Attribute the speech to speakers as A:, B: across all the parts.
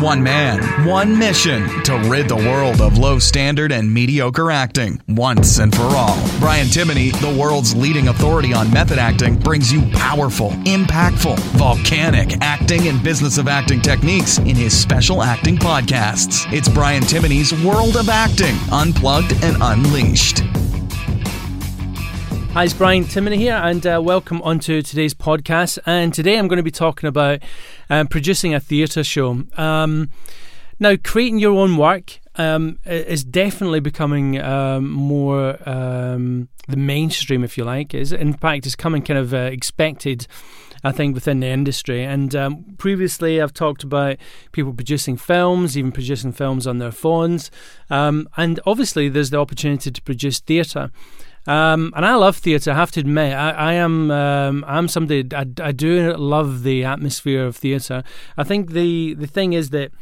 A: One man, one mission to rid the world of low standard and mediocre acting once and for all. Brian Timoney, the world's leading authority on method acting, brings you powerful, impactful, volcanic acting and business of acting techniques in his special acting podcasts. It's Brian Timoney's World of Acting, Unplugged and Unleashed.
B: Hi, it's Brian Timoney here, and uh, welcome onto today's podcast. And today I'm going to be talking about um, producing a theatre show. Um, now, creating your own work um, is definitely becoming um, more um, the mainstream, if you like. Is in fact, it's coming kind of uh, expected. I think within the industry. And um, previously, I've talked about people producing films, even producing films on their phones. And obviously, there's the opportunity to produce theatre. Um, and I love theatre. I have to admit, I, I am um, I'm somebody I, I do love the atmosphere of theatre. I think the the thing is that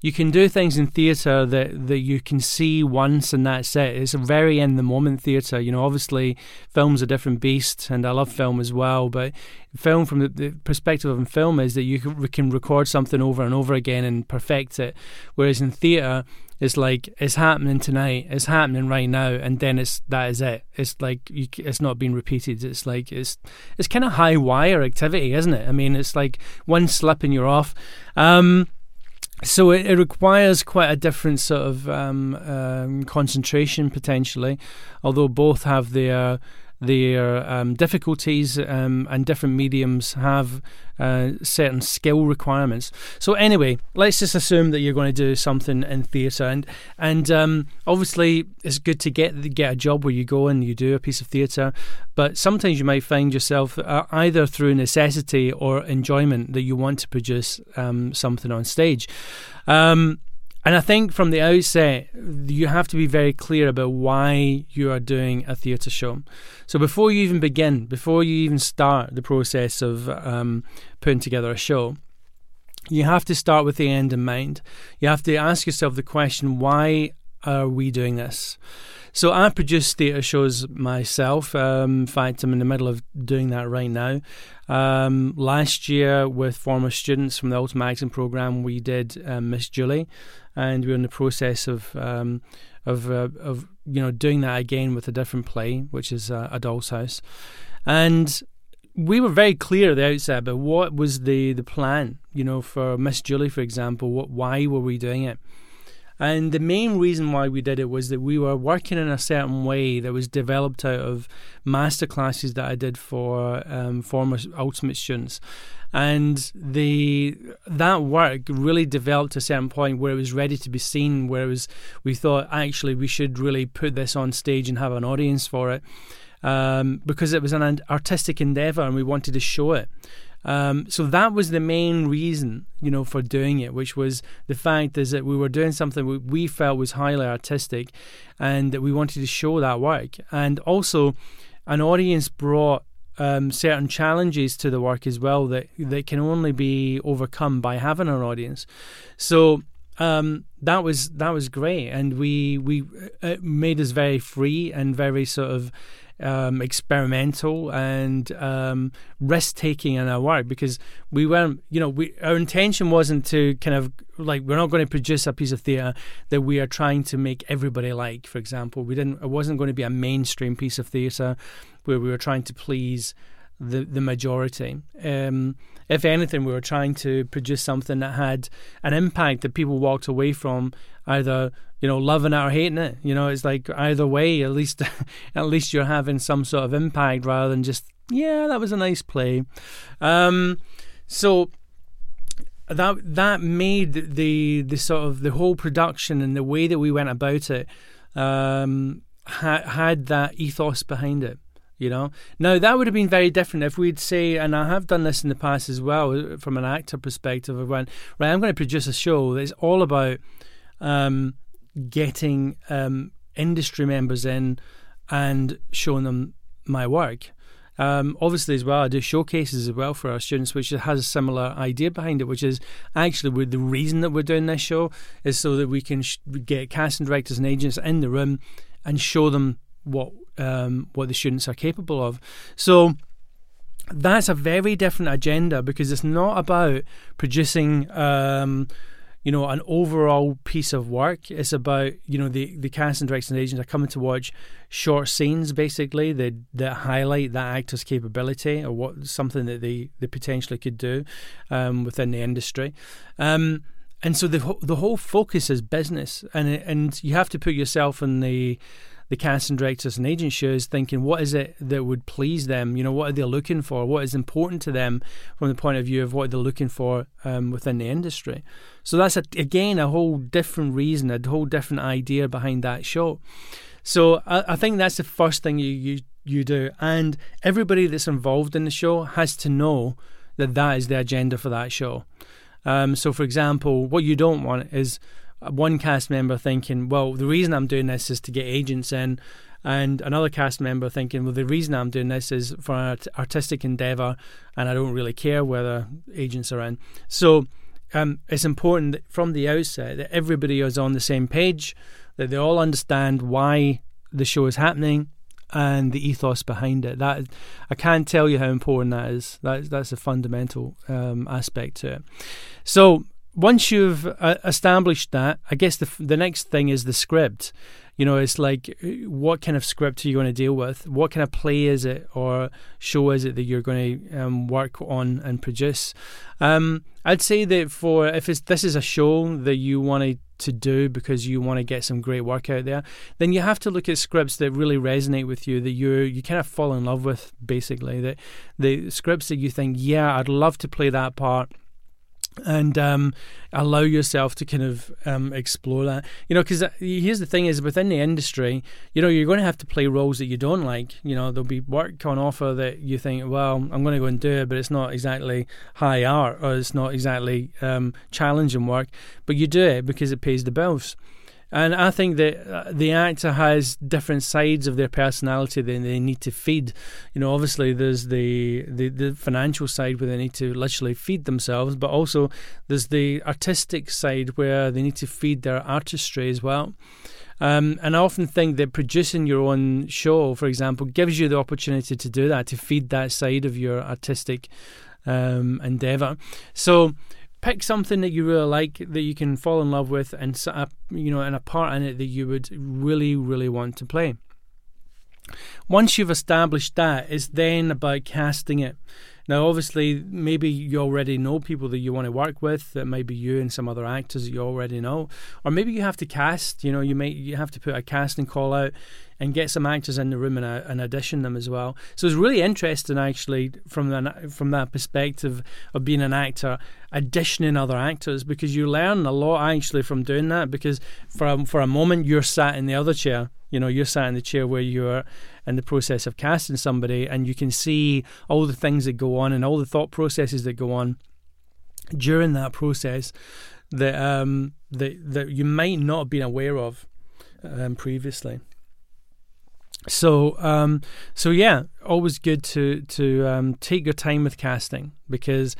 B: you can do things in theatre that, that you can see once and that's it. It's a very in the moment theatre. You know, obviously, film's a different beast, and I love film as well. But film, from the, the perspective of film, is that you can, can record something over and over again and perfect it. Whereas in theatre, it's like it's happening tonight, it's happening right now, and then it's that is it. It's like you, it's not being repeated. It's like it's it's kind of high wire activity, isn't it? I mean, it's like one slip and you're off. Um, so it, it, requires quite a different sort of um, um, concentration potentially, although both have their their um, difficulties um, and different mediums have uh, certain skill requirements. So anyway, let's just assume that you're going to do something in theatre, and and um, obviously it's good to get get a job where you go and you do a piece of theatre, but sometimes you might find yourself uh, either through necessity or enjoyment that you want to produce um, something on stage. Um, and I think from the outset, you have to be very clear about why you are doing a theatre show. So before you even begin, before you even start the process of um, putting together a show, you have to start with the end in mind. You have to ask yourself the question why are we doing this? So I produce theatre shows myself. Um, in fact, I'm in the middle of doing that right now. Um, last year, with former students from the Ultimate Acting Program, we did uh, Miss Julie, and we're in the process of um, of uh, of you know doing that again with a different play, which is uh, A Doll's House, and we were very clear at the outset about what was the the plan. You know, for Miss Julie, for example, what why were we doing it? And the main reason why we did it was that we were working in a certain way that was developed out of master classes that I did for um, former ultimate students. And the that work really developed to a certain point where it was ready to be seen, where it was we thought actually we should really put this on stage and have an audience for it. Um, because it was an artistic endeavor and we wanted to show it. Um, so that was the main reason, you know, for doing it, which was the fact is that we were doing something we felt was highly artistic, and that we wanted to show that work, and also an audience brought um, certain challenges to the work as well that that can only be overcome by having an audience. So um, that was that was great, and we we it made us very free and very sort of um, experimental and um, risk taking in our work because we weren't, you know, we our intention wasn't to kind of like we're not going to produce a piece of theatre that we are trying to make everybody like. For example, we didn't. It wasn't going to be a mainstream piece of theatre where we were trying to please the the majority. Um, if anything, we were trying to produce something that had an impact that people walked away from either you know loving it or hating it. You know, it's like either way. At least at least you're having some sort of impact rather than just yeah, that was a nice play. Um, so that that made the the sort of the whole production and the way that we went about it um, had had that ethos behind it. You know, now that would have been very different if we'd say, and I have done this in the past as well, from an actor perspective, of when right, I'm going to produce a show that's all about um, getting um, industry members in and showing them my work. Um, obviously, as well, I do showcases as well for our students, which has a similar idea behind it, which is actually the reason that we're doing this show is so that we can sh- get casting directors and agents in the room and show them what um, what the students are capable of. So that's a very different agenda because it's not about producing. Um, you know an overall piece of work. It's about you know the the cast and directing agents are coming to watch short scenes basically that that highlight that actor's capability or what something that they they potentially could do um, within the industry. Um, and so the the whole focus is business, and and you have to put yourself in the the casting directors and agent shows thinking what is it that would please them? You know what are they looking for? What is important to them from the point of view of what they're looking for um, within the industry? So that's a, again a whole different reason a whole different idea behind that show. So I, I think that's the first thing you, you you do. And everybody that's involved in the show has to know that that is the agenda for that show. Um, so for example what you don't want is one cast member thinking, well, the reason I'm doing this is to get agents in, and another cast member thinking, well, the reason I'm doing this is for an artistic endeavor, and I don't really care whether agents are in. So um, it's important from the outset that everybody is on the same page, that they all understand why the show is happening and the ethos behind it. That I can't tell you how important that is. That that's a fundamental um, aspect to it. So once you've uh, established that, I guess the the next thing is the script. You know, it's like what kind of script are you going to deal with? What kind of play is it or show is it that you're going to um, work on and produce? Um, I'd say that for if this is a show that you want to do because you want to get some great work out there, then you have to look at scripts that really resonate with you, that you you kind of fall in love with, basically. That the scripts that you think, yeah, I'd love to play that part and um, allow yourself to kind of um, explore that. You know, because uh, here's the thing: is within the industry, you know, you're going to have to play roles that you don't like. You know, there'll be work on offer that you think, well, I'm going to go and do it, but it's not exactly high art or it's not exactly um, challenging work, but you do it because it pays the bills. And I think that uh, the actor has different sides of their personality that they need to feed. You know, obviously there's the, the, the financial side where they need to literally feed themselves, but also there's the artistic side where they need to feed their artistry as well. Um, and I often think that producing your own show, for example, gives you the opportunity to do that, to feed that side of your artistic um, endeavor. So pick something that you really like that you can fall in love with and set up you know and a part in it that you would really really want to play. Once you've established that it's then about casting it now obviously maybe you already know people that you want to work with that might be you and some other actors that you already know or maybe you have to cast you know you might you have to put a casting call out and get some actors in the room and, uh, and audition them as well. So it's really interesting actually from from that perspective of being an actor, auditioning other actors because you learn a lot actually from doing that. Because for a, for a moment you're sat in the other chair, you know, you're sat in the chair where you're in the process of casting somebody, and you can see all the things that go on and all the thought processes that go on during that process that um, that that you might not have been aware of um, previously. So, um, so yeah, always good to to um, take your time with casting because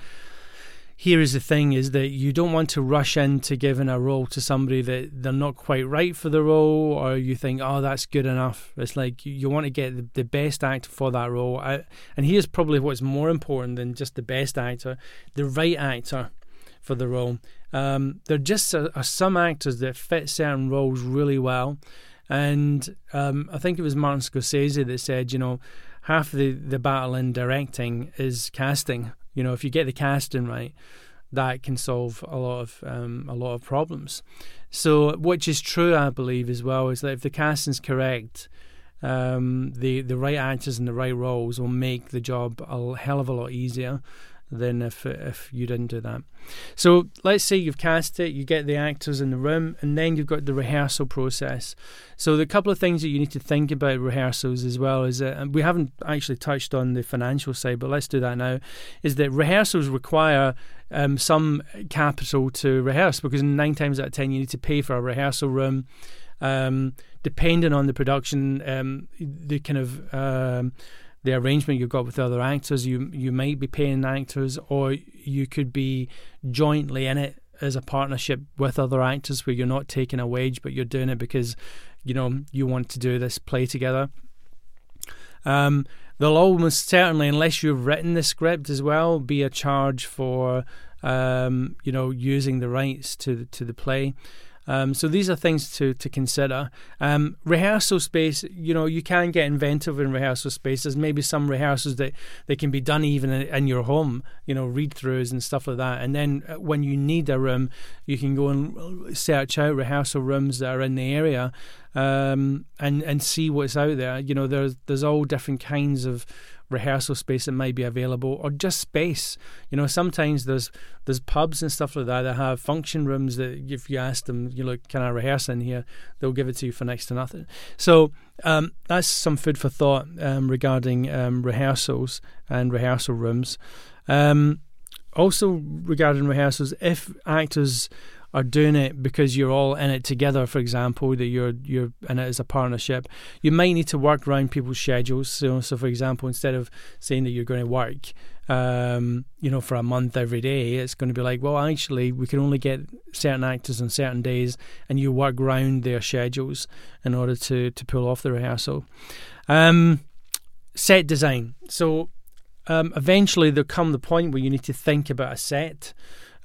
B: here is the thing: is that you don't want to rush into giving a role to somebody that they're not quite right for the role, or you think, oh, that's good enough. It's like you want to get the, best actor for that role. And here's probably what's more important than just the best actor: the right actor for the role. Um, there just are, are some actors that fit certain roles really well and um, I think it was Martin Scorsese that said, you know, half the, the battle in directing is casting. You know, if you get the casting right, that can solve a lot of um, a lot of problems. So, which is true, I believe, as well, is that if the casting's correct, um, the the right actors in the right roles will make the job a hell of a lot easier than if if you didn't do that. So let's say you've cast it, you get the actors in the room, and then you've got the rehearsal process. So the couple of things that you need to think about rehearsals as well is that we haven't actually touched on the financial side, but let's do that now. Is that rehearsals require um, some capital to rehearse because nine times out of ten you need to pay for a rehearsal room. Um, depending on the production, um, the kind of um, the arrangement you've got with other actors. You you might be paying actors, or you could be jointly in it as a partnership with other actors, where you're not taking a wage, but you're doing it because you know you want to do this play together. Um, there'll almost certainly, unless you've written the script as well, be a charge for um, you know, using the rights to to the play. Um, so these are things to to consider. Um, rehearsal space, you know, you can get inventive in rehearsal spaces. Maybe some rehearsals that they can be done even in, your home, you know, read throughs and stuff like that. And then uh, when you need a room, you can go and search out rehearsal rooms that are in the area um, and and see what's out there. You know, there's there's all different kinds of rehearsal space that might be available or just space. You know, sometimes there's there's pubs and stuff like that that have function rooms that if you ask them, you know, can I rehearse in here, they'll give it to you for next to nothing. So um, that's some food for thought um, regarding um, rehearsals and rehearsal rooms. Um, also regarding rehearsals, if actors are doing it because you're all in it together, for example, that you're you're in it as a partnership, you might need to work around people's schedules. So, so for example, instead of saying that you're going to work, um, you know, for a month every day, it's going to be like, well, actually, we can only get certain actors on certain days, and you work around their schedules in order to to pull off the rehearsal. Um, set design. So um, eventually there'll come the point where you need to think about a set.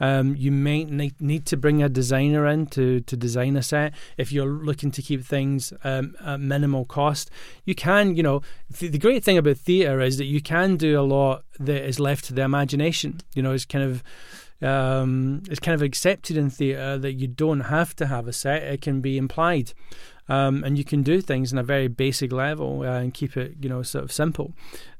B: Um, you may need to bring a designer in to, to design a set if you're looking to keep things um, at minimal cost. You can, you know, th- the great thing about theatre is that you can do a lot that is left to the imagination. You know, it's kind of um, it's kind of accepted in theatre that you don't have to have a set; it can be implied. Um, and you can do things in a very basic level uh, and keep it, you know, sort of simple.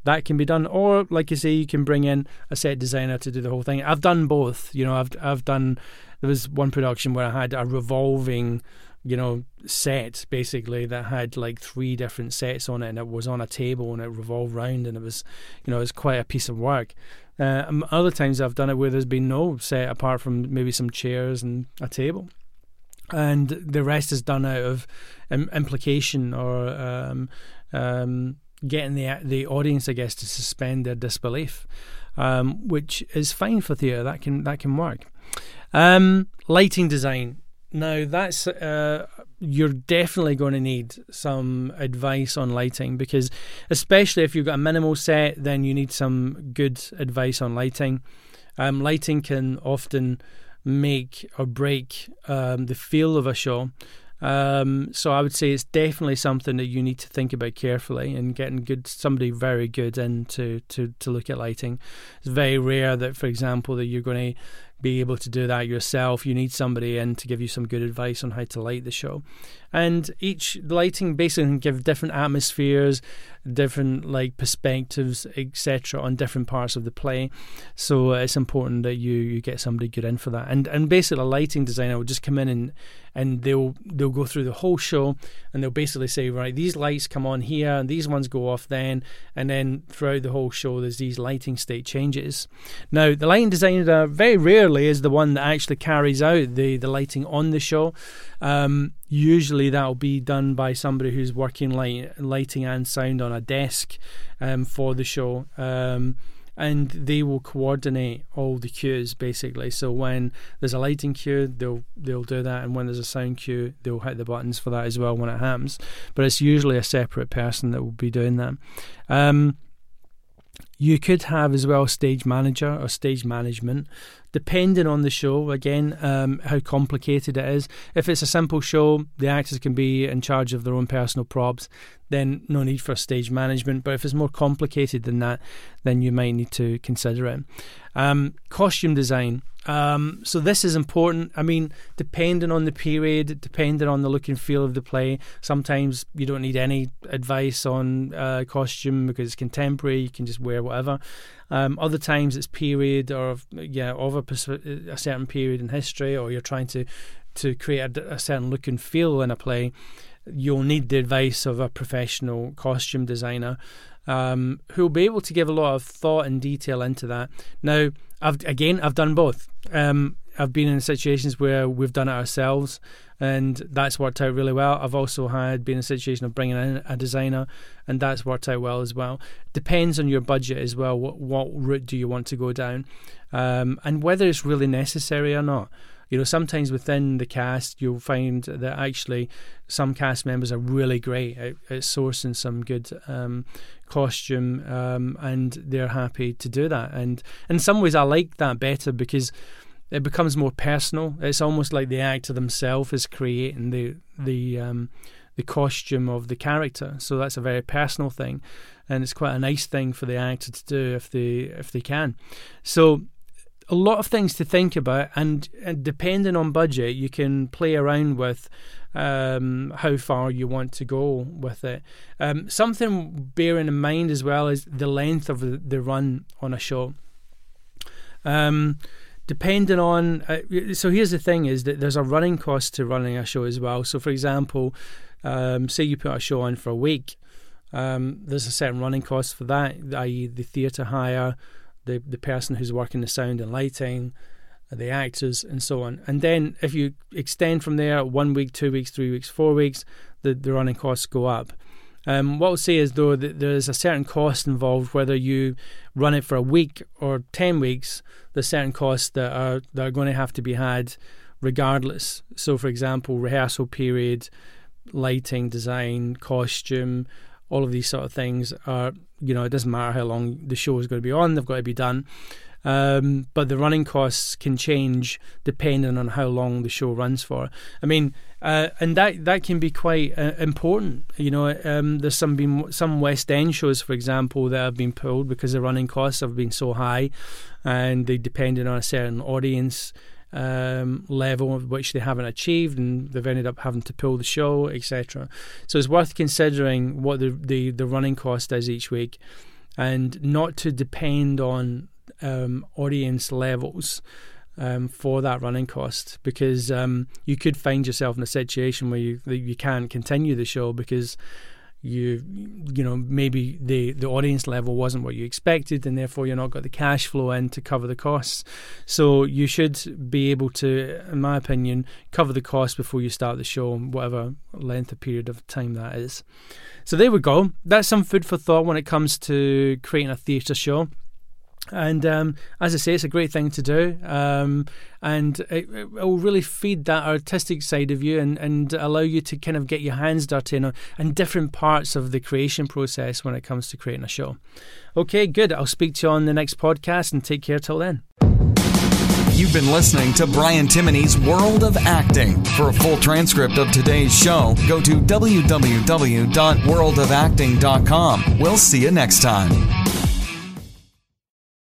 B: That can be done, or like you say, you can bring in a set designer to do the whole thing. I've done both. You know, I've I've done. There was one production where I had a revolving, you know, set basically that had like three different sets on it, and it was on a table and it revolved round, and it was, you know, it was quite a piece of work. Uh, other times I've done it where there's been no set apart from maybe some chairs and a table and the rest is done out of implication or um, um, getting the the audience, I guess, to suspend their disbelief, um, which is fine for theatre. That can that can work. Um, lighting design. Now that's uh, you're definitely going to need some advice on lighting because, especially if you've got a minimal set, then you need some good advice on lighting. Um, lighting can often make or break um, the feel of a show. Um, so I would say it's definitely something that you need to think about carefully and getting good somebody very good in to, to, to look at lighting. It's very rare that, for example, that you're going to be able to do that yourself. You need somebody in to give you some good advice on how to light the show. And each lighting basically can give different atmospheres, different like perspectives, etc., on different parts of the play. So it's important that you you get somebody good in for that. And and basically, a lighting designer will just come in and and they'll they'll go through the whole show and they'll basically say right these lights come on here and these ones go off then and then throughout the whole show there's these lighting state changes now the lighting designer very rarely is the one that actually carries out the the lighting on the show um, usually that'll be done by somebody who's working light, lighting and sound on a desk um, for the show um, and they will coordinate all the cues basically. So when there's a lighting cue, they'll they'll do that, and when there's a sound cue, they'll hit the buttons for that as well when it happens. But it's usually a separate person that will be doing that. Um, you could have as well stage manager or stage management depending on the show, again, um, how complicated it is. If it's a simple show, the actors can be in charge of their own personal props, then no need for stage management. But if it's more complicated than that, then you might need to consider it. Um, costume design. Um, so this is important. I mean, depending on the period, depending on the look and feel of the play, sometimes you don't need any advice on uh, costume because it's contemporary. You can just wear whatever. Um, other times it's period or yeah, of a, a, certain period in history, or you're trying to to create a, a certain look and feel in a play. You'll need the advice of a professional costume designer um, who'll be able to give a lot of thought and detail into that. Now, I've again, I've done both. Um, I've been in situations where we've done it ourselves, and that's worked out really well. I've also had been in a situation of bringing in a designer, and that's worked out well as well. Depends on your budget as well. What what route do you want to go down, um, and whether it's really necessary or not. You know, sometimes within the cast, you'll find that actually some cast members are really great at, at sourcing some good um, costume, um, and they're happy to do that. And in some ways, I like that better because it becomes more personal. It's almost like the actor themselves is creating the the um, the costume of the character. So that's a very personal thing, and it's quite a nice thing for the actor to do if they if they can. So a lot of things to think about, and, and depending on budget, you can play around with um, how far you want to go with it. Um, something bearing in mind as well is the length of the, run on a show. Um, depending on uh, so here's the thing is that there's a running cost to running a show as well so for example um, say you put a show on for a week um, there's a certain running cost for that i.e the theatre hire the, the person who's working the sound and lighting the actors and so on and then if you extend from there one week two weeks three weeks four weeks the, the running costs go up um, what I'll say is though that there's a certain cost involved whether you run it for a week or ten weeks. There's certain costs that are that are going to have to be had regardless. So, for example, rehearsal period, lighting, design, costume, all of these sort of things are you know it doesn't matter how long the show is going to be on; they've got to be done. Um, but the running costs can change depending on how long the show runs for. I mean, uh, and that that can be quite uh, important. You know, um, there's some been some West End shows, for example, that have been pulled because the running costs have been so high, and they depended on a certain audience. Um, level which they haven't achieved, and they've ended up having to pull the show, etc. So it's worth considering what the, the, the running cost is each week, and not to depend on um, audience levels um, for that running cost. Because um, you could find yourself in a situation where you you can't continue the show because you you know maybe the the audience level wasn't what you expected and therefore you're not got the cash flow in to cover the costs. So you should be able to in my opinion cover the costs before you start the show whatever length of period of time that is. So there we go. That's some food for thought when it comes to creating a theatre show and um, as I say, it's a great thing to do, um, and it, it, will really feed that artistic side of you and, and allow you to kind of get your hands dirty in, in different parts of the creation process when it comes to creating a show. Okay, good. I'll speak to you on the next podcast, and take care till then.
A: You've been listening to Brian Timoney's World of Acting. For a full transcript of today's show, go to www.worldofacting.com. We'll see you next time.